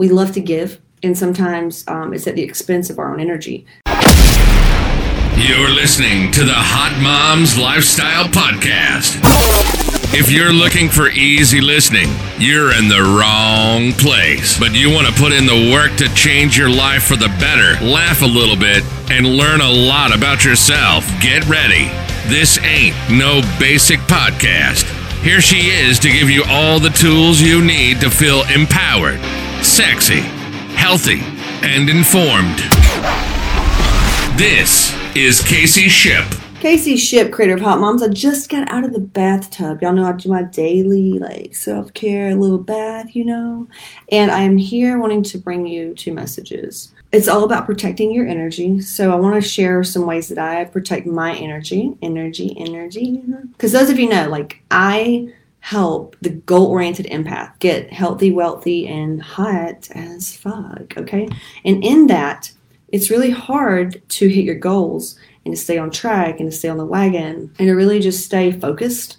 we love to give, and sometimes um, it's at the expense of our own energy. You're listening to the Hot Moms Lifestyle Podcast. If you're looking for easy listening, you're in the wrong place. But you want to put in the work to change your life for the better, laugh a little bit, and learn a lot about yourself. Get ready. This ain't no basic podcast. Here she is to give you all the tools you need to feel empowered, sexy, healthy, and informed. This is Casey Shipp. Casey Shipp, creator of Hot Moms. I just got out of the bathtub. Y'all know I do my daily like self care, little bath, you know. And I am here wanting to bring you two messages. It's all about protecting your energy. So I want to share some ways that I protect my energy, energy, energy. Because those of you know, like I help the goal oriented empath get healthy, wealthy, and hot as fuck. Okay. And in that, it's really hard to hit your goals and to stay on track and to stay on the wagon and to really just stay focused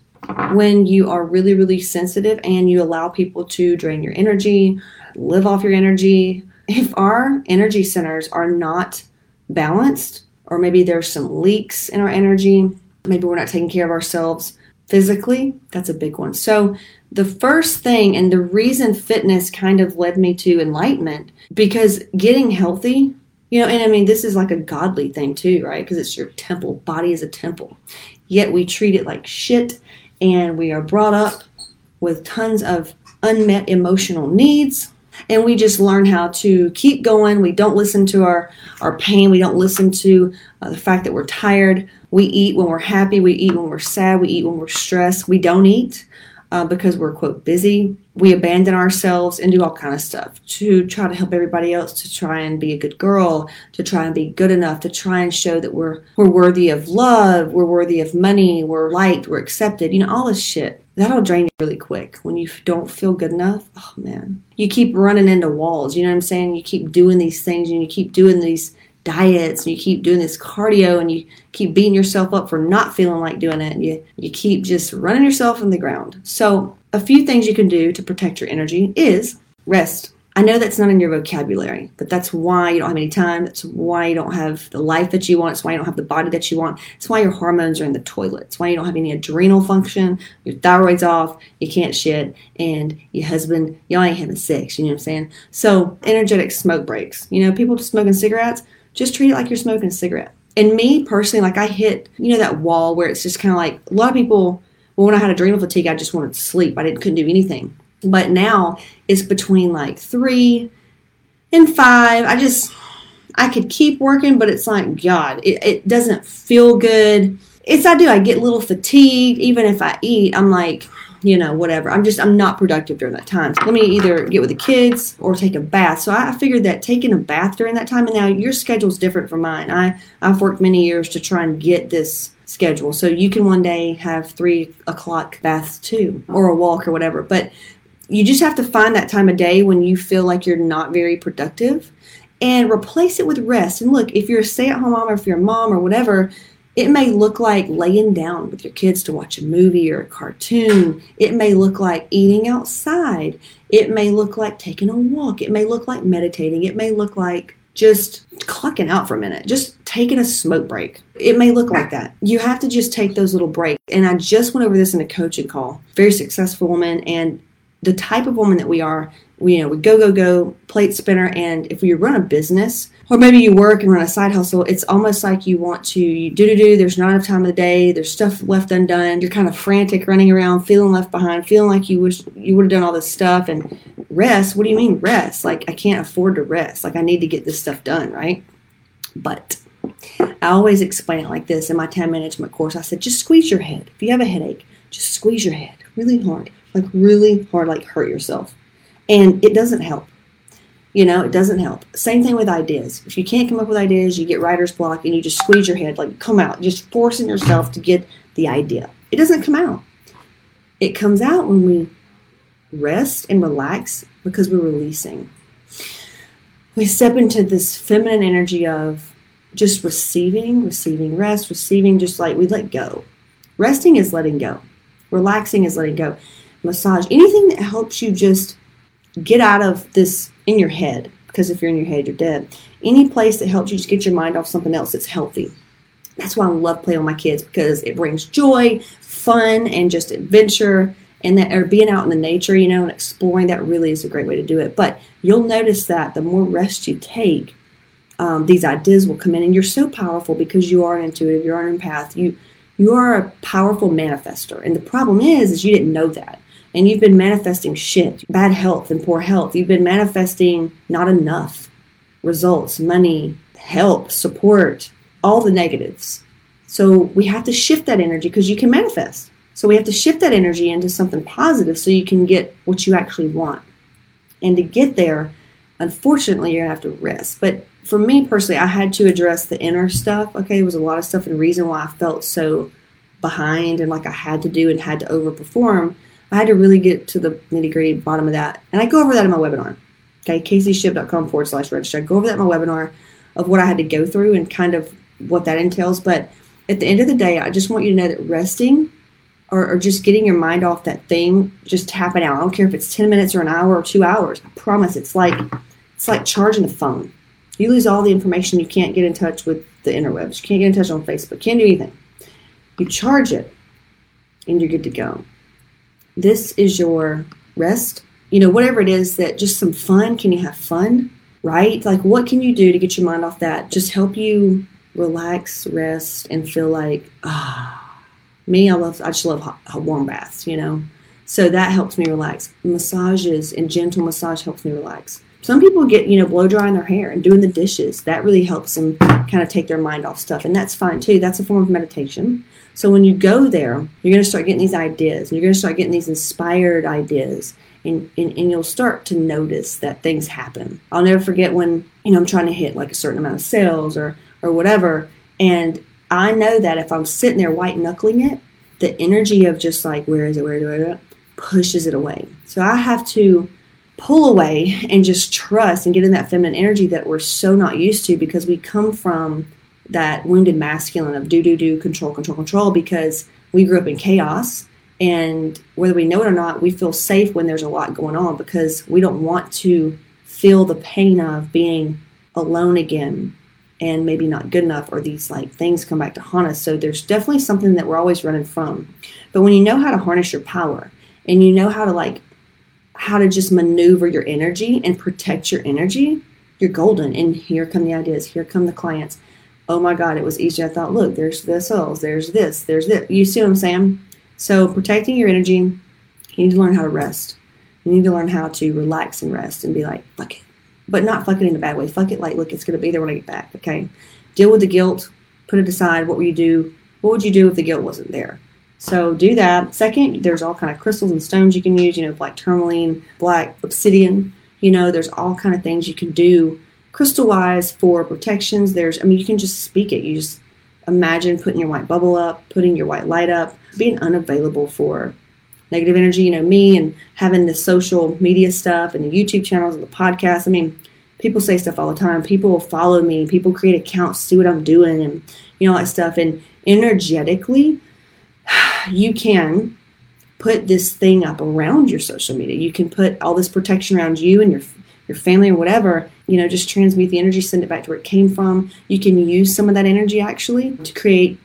when you are really, really sensitive and you allow people to drain your energy, live off your energy. If our energy centers are not balanced, or maybe there's some leaks in our energy, maybe we're not taking care of ourselves physically, that's a big one. So, the first thing and the reason fitness kind of led me to enlightenment because getting healthy you know, and I mean, this is like a godly thing too, right? Because it's your temple. Body is a temple. Yet we treat it like shit, and we are brought up with tons of unmet emotional needs. And we just learn how to keep going. We don't listen to our, our pain. We don't listen to uh, the fact that we're tired. We eat when we're happy. We eat when we're sad. We eat when we're stressed. We don't eat uh, because we're quote busy we abandon ourselves and do all kind of stuff to try to help everybody else to try and be a good girl to try and be good enough to try and show that we're we're worthy of love we're worthy of money we're liked we're accepted you know all this shit that'll drain you really quick when you don't feel good enough oh man you keep running into walls you know what i'm saying you keep doing these things and you keep doing these diets and you keep doing this cardio and you keep beating yourself up for not feeling like doing it and you, you keep just running yourself in the ground. So, a few things you can do to protect your energy is rest. I know that's not in your vocabulary, but that's why you don't have any time. That's why you don't have the life that you want. It's why you don't have the body that you want. It's why your hormones are in the toilet. It's why you don't have any adrenal function. Your thyroid's off. You can't shit. And your husband, y'all ain't having sex. You know what I'm saying? So, energetic smoke breaks. You know, people smoking cigarettes, just treat it like you're smoking a cigarette. And me personally, like I hit, you know, that wall where it's just kind of like a lot of people. Well, when I had adrenal fatigue, I just wanted to sleep. I didn't couldn't do anything. But now it's between like three and five. I just I could keep working, but it's like God, it, it doesn't feel good. It's I do. I get a little fatigued. Even if I eat, I'm like, you know, whatever. I'm just, I'm not productive during that time. So let me either get with the kids or take a bath. So I figured that taking a bath during that time, and now your schedule's different from mine. I, I've worked many years to try and get this schedule. So you can one day have three o'clock baths too, or a walk or whatever. But you just have to find that time of day when you feel like you're not very productive and replace it with rest. And look, if you're a stay at home mom or if you're a mom or whatever, it may look like laying down with your kids to watch a movie or a cartoon. It may look like eating outside. It may look like taking a walk. It may look like meditating. It may look like just clocking out for a minute, just taking a smoke break. It may look like that. You have to just take those little breaks. And I just went over this in a coaching call. Very successful woman. And the type of woman that we are, we, you know, we go, go, go, plate spinner. And if we run a business, or maybe you work and run a side hustle, it's almost like you want to do do do. There's not enough time of the day. There's stuff left undone. You're kind of frantic, running around, feeling left behind, feeling like you wish you would have done all this stuff. And rest? What do you mean rest? Like I can't afford to rest. Like I need to get this stuff done, right? But I always explain it like this in my time management course. I said, just squeeze your head. If you have a headache, just squeeze your head really hard, like really hard, like hurt yourself. And it doesn't help. You know, it doesn't help. Same thing with ideas. If you can't come up with ideas, you get writer's block and you just squeeze your head, like come out, just forcing yourself to get the idea. It doesn't come out. It comes out when we rest and relax because we're releasing. We step into this feminine energy of just receiving, receiving rest, receiving just like we let go. Resting is letting go. Relaxing is letting go. Massage, anything that helps you just get out of this in your head, because if you're in your head, you're dead. Any place that helps you just get your mind off something else that's healthy. That's why I love playing with my kids because it brings joy, fun, and just adventure. And that, or being out in the nature, you know, and exploring that really is a great way to do it. But you'll notice that the more rest you take, um, these ideas will come in, and you're so powerful because you are an intuitive, you're an empath, you you are a powerful manifester. And the problem is, is you didn't know that, and you've been manifesting shit, bad health and poor health. You've been manifesting not enough results, money, help, support, all the negatives. So we have to shift that energy because you can manifest. So we have to shift that energy into something positive so you can get what you actually want. And to get there, unfortunately, you're gonna have to rest. But for me personally, I had to address the inner stuff. Okay, there was a lot of stuff and reason why I felt so behind and like I had to do and had to overperform. I had to really get to the nitty gritty bottom of that. And I go over that in my webinar. Okay, caseyshipp.com forward slash register. I go over that in my webinar of what I had to go through and kind of what that entails. But at the end of the day, I just want you to know that resting or, or, just getting your mind off that thing, just tapping out. I don't care if it's 10 minutes or an hour or two hours. I promise it's like it's like charging the phone. You lose all the information, you can't get in touch with the interwebs. You can't get in touch on Facebook, can't do anything. You charge it and you're good to go. This is your rest. You know, whatever it is that just some fun. Can you have fun? Right? Like what can you do to get your mind off that? Just help you relax, rest, and feel like, ah, me, I love, I just love hot, warm baths, you know? So that helps me relax. Massages and gentle massage helps me relax. Some people get, you know, blow drying their hair and doing the dishes. That really helps them kind of take their mind off stuff. And that's fine too. That's a form of meditation. So when you go there, you're going to start getting these ideas and you're going to start getting these inspired ideas. And, and, and you'll start to notice that things happen. I'll never forget when, you know, I'm trying to hit like a certain amount of sales or or whatever. And I know that if I'm sitting there white knuckling it, the energy of just like, where is it, where do is it, pushes it away. So I have to pull away and just trust and get in that feminine energy that we're so not used to because we come from that wounded masculine of do, do, do, control, control, control because we grew up in chaos. And whether we know it or not, we feel safe when there's a lot going on because we don't want to feel the pain of being alone again and maybe not good enough or these like things come back to haunt us so there's definitely something that we're always running from but when you know how to harness your power and you know how to like how to just maneuver your energy and protect your energy you're golden and here come the ideas here come the clients oh my god it was easy i thought look there's the sales there's this there's this you see what i'm saying so protecting your energy you need to learn how to rest you need to learn how to relax and rest and be like fuck it but not fuck it in a bad way. Fuck it like, look, it's going to be there when I get back. Okay. Deal with the guilt, put it aside. What would you do? What would you do if the guilt wasn't there? So do that. Second, there's all kind of crystals and stones you can use, you know, black tourmaline, black obsidian, you know, there's all kind of things you can do crystal wise for protections. There's, I mean, you can just speak it. You just imagine putting your white bubble up, putting your white light up, being unavailable for negative energy, you know, me and having the social media stuff and the YouTube channels and the podcast. I mean, people say stuff all the time. People follow me. People create accounts, see what I'm doing, and you know all that stuff. And energetically, you can put this thing up around your social media. You can put all this protection around you and your your family or whatever. You know, just transmute the energy, send it back to where it came from. You can use some of that energy actually to create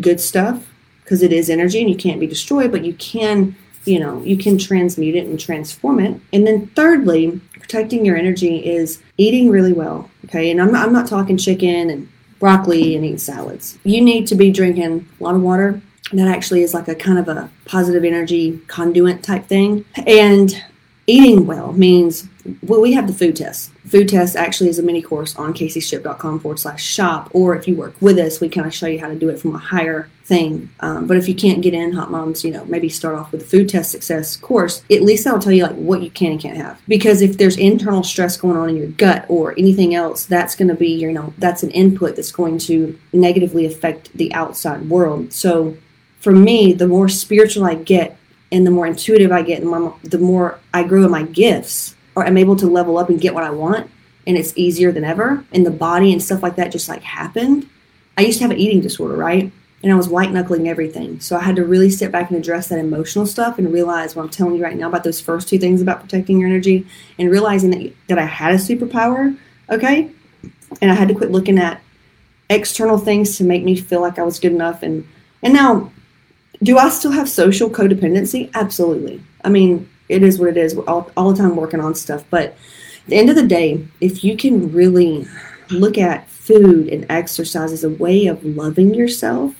good stuff because it is energy and you can't be destroyed, but you can you know, you can transmute it and transform it. And then thirdly, protecting your energy is eating really well. Okay. And I'm not, I'm not talking chicken and broccoli and eating salads. You need to be drinking a lot of water. That actually is like a kind of a positive energy conduit type thing. And eating well means well, we have the food test. Food test actually is a mini course on caseyshipp.com forward slash shop. Or if you work with us, we kind of show you how to do it from a higher thing. Um, but if you can't get in Hot Moms, you know, maybe start off with the food test success course. At least that'll tell you like what you can and can't have. Because if there's internal stress going on in your gut or anything else, that's going to be, you know, that's an input that's going to negatively affect the outside world. So for me, the more spiritual I get and the more intuitive I get, and the more I grow in my gifts, or I'm able to level up and get what I want, and it's easier than ever, and the body and stuff like that just like happened. I used to have an eating disorder, right? and I was white knuckling everything. So I had to really step back and address that emotional stuff and realize what I'm telling you right now about those first two things about protecting your energy and realizing that, that I had a superpower, okay? And I had to quit looking at external things to make me feel like I was good enough. And, and now, do I still have social codependency? Absolutely. I mean, it is what it is. We're all, all the time working on stuff. But at the end of the day, if you can really look at food and exercise as a way of loving yourself,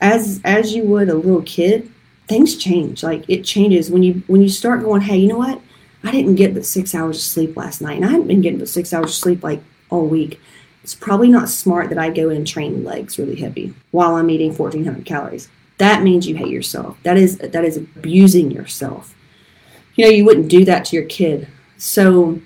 as as you would a little kid, things change. Like it changes when you when you start going, hey, you know what? I didn't get but six hours of sleep last night, and I haven't been getting but six hours of sleep like all week. It's probably not smart that I go and train legs really heavy while I'm eating 1,400 calories. That means you hate yourself. That is that is abusing yourself. You know, you wouldn't do that to your kid. So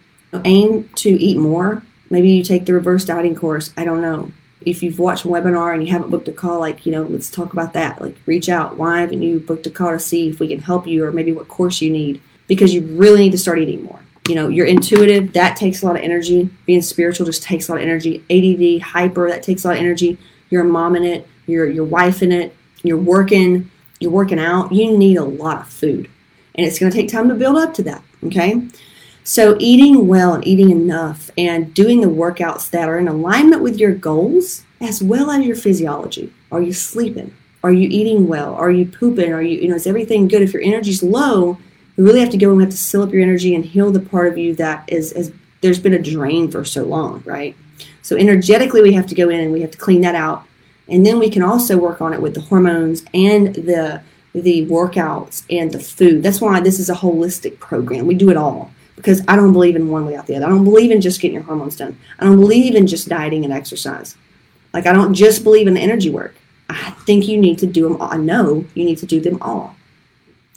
aim to eat more. Maybe you take the reverse dieting course. I don't know if you've watched a webinar and you haven't booked a call, like, you know, let's talk about that. Like, reach out. Why haven't you booked a call to see if we can help you or maybe what course you need? Because you really need to start eating more. You know, you're intuitive, that takes a lot of energy. Being spiritual just takes a lot of energy. ADD, hyper, that takes a lot of energy. You're a mom in it, you're your wife in it, you're mm-hmm. working, you're working out. You need a lot of food. And it's going to take time to build up to that. Okay. So, eating well and eating enough and doing the workouts that are in alignment with your goals as well as your physiology. Are you sleeping? Are you eating well? Are you pooping? Are you, you know, is everything good? If your energy's low, you really have to go and have to fill up your energy and heal the part of you that is, is there's been a drain for so long, right? So, energetically, we have to go in and we have to clean that out. And then we can also work on it with the hormones and the the workouts and the food. That's why this is a holistic program. We do it all because I don't believe in one without the other. I don't believe in just getting your hormones done. I don't believe in just dieting and exercise. Like I don't just believe in the energy work. I think you need to do them all. I know you need to do them all.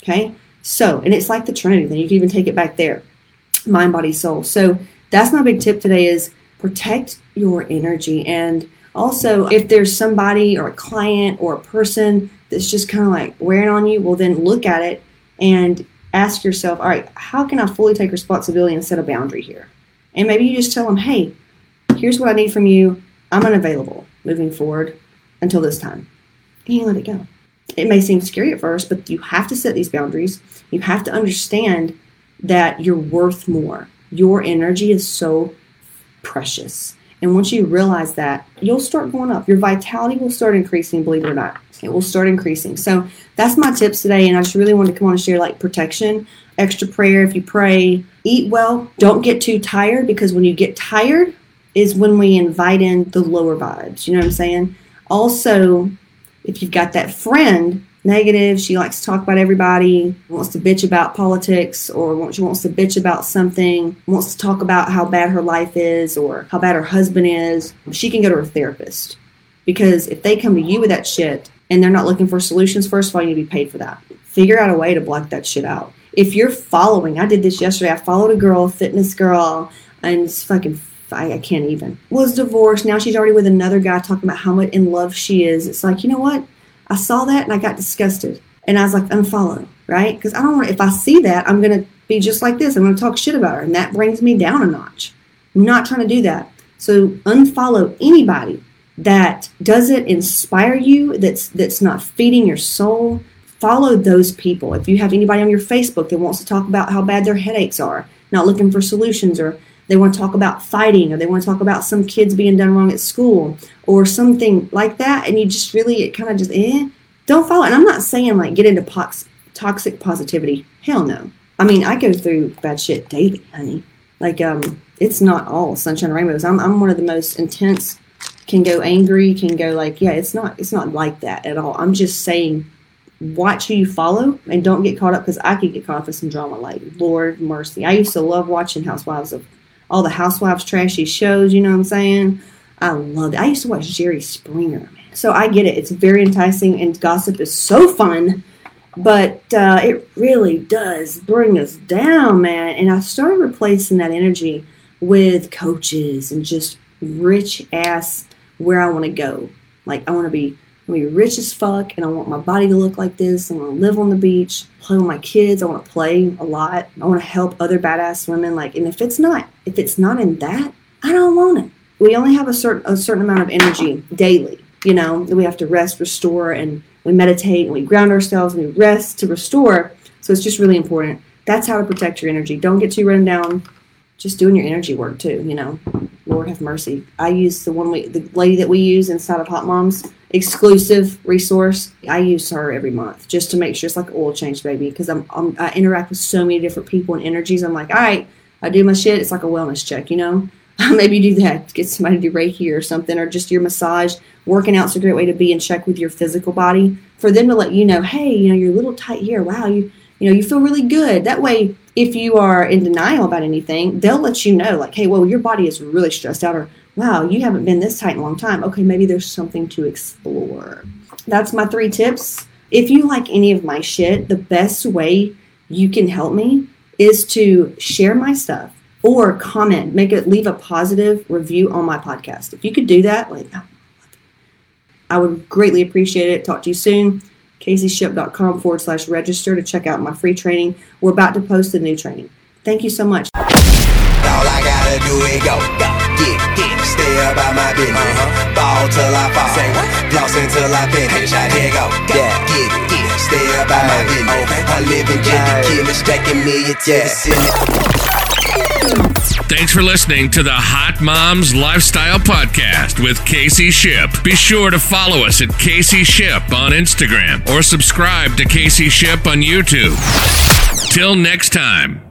Okay? So, and it's like the Trinity then you can even take it back there. Mind, body, soul. So that's my big tip today is protect your energy. And also if there's somebody or a client or a person that's just kind of like wearing on you, well then look at it and ask yourself, all right, how can I fully take responsibility and set a boundary here? And maybe you just tell them, hey, here's what I need from you. I'm unavailable moving forward until this time. And you let it go. It may seem scary at first, but you have to set these boundaries. You have to understand that you're worth more. Your energy is so precious. And once you realize that, you'll start going up. Your vitality will start increasing, believe it or not. It will start increasing. So that's my tips today. And I just really wanted to come on and share like protection, extra prayer if you pray, eat well, don't get too tired because when you get tired is when we invite in the lower vibes. You know what I'm saying? Also, if you've got that friend negative. She likes to talk about everybody, wants to bitch about politics, or she wants to bitch about something, wants to talk about how bad her life is or how bad her husband is. She can go to her therapist. Because if they come to you with that shit and they're not looking for solutions, first of all, you need to be paid for that. Figure out a way to block that shit out. If you're following, I did this yesterday. I followed a girl, fitness girl, and it's fucking I, I, can't even. Was divorced. Now she's already with another guy talking about how much in love she is. It's like, you know what? I saw that and I got disgusted. And I was like, unfollow, right? Because I don't want, if I see that, I'm going to be just like this. I'm going to talk shit about her. And that brings me down a notch. I'm not trying to do that. So unfollow anybody that doesn't inspire you, that's that's not feeding your soul. Follow those people. If you have anybody on your Facebook that wants to talk about how bad their headaches are, not looking for solutions, or they want to talk about fighting, or they want to talk about some kids being done wrong at school, or something like that, and you just really it kind of just eh, don't follow. And I'm not saying like get into pox, toxic positivity. Hell no. I mean, I go through bad shit daily, honey. Like um, it's not all sunshine and rainbows. I'm I'm one of the most intense. Can go angry. Can go like yeah. It's not it's not like that at all. I'm just saying. Watch who you follow and don't get caught up because I could get caught up in some drama. Like Lord mercy, I used to love watching Housewives of all the Housewives trashy shows. You know what I'm saying? I love it. I used to watch Jerry Springer, man. So I get it. It's very enticing, and gossip is so fun, but uh, it really does bring us down, man. And I started replacing that energy with coaches and just rich ass where I want to go. Like I want to be, be rich as fuck, and I want my body to look like this. I want to live on the beach, play with my kids. I want to play a lot. I want to help other badass women. Like, and if it's not, if it's not in that, I don't want it we only have a certain a certain amount of energy daily. you know, that we have to rest, restore, and we meditate and we ground ourselves and we rest to restore. So it's just really important. That's how to protect your energy. Don't get too run down. Just doing your energy work too, you know. Lord have mercy. I use the one we, the lady that we use inside of Hot Moms exclusive resource. I use her every month just to make sure it's like oil change, baby. Because I'm, I'm I interact with so many different people and energies. I'm like, all right, I do my shit. It's like a wellness check, you know. Maybe do that. Get somebody to do Reiki or something, or just your massage. Working out's a great way to be in check with your physical body for them to let you know, hey, you know, you're a little tight here. Wow, you you know, you feel really good. That way, if you are in denial about anything, they'll let you know, like, hey, well, your body is really stressed out, or wow, you haven't been this tight in a long time. Okay, maybe there's something to explore. That's my three tips. If you like any of my shit, the best way you can help me is to share my stuff or comment, make it leave a positive review on my podcast. If you could do that, like I would greatly appreciate it. Talk to you soon. CaseyShipp.com forward slash register to check out my free training. We're about to post a new training. Thank you so much. Stay about my business. Uh-huh. Ball till I fall, say what? Floss until I finish. I did go, yeah, get it, get it, stay about my business. Okay. I live in Jimmy Kimmel, stacking million to the ceiling. Thanks for listening to the Hot Moms Lifestyle Podcast with Casey Shipp. Be sure to follow us at Casey Shipp on Instagram or subscribe to Casey Shipp on YouTube. Till next time.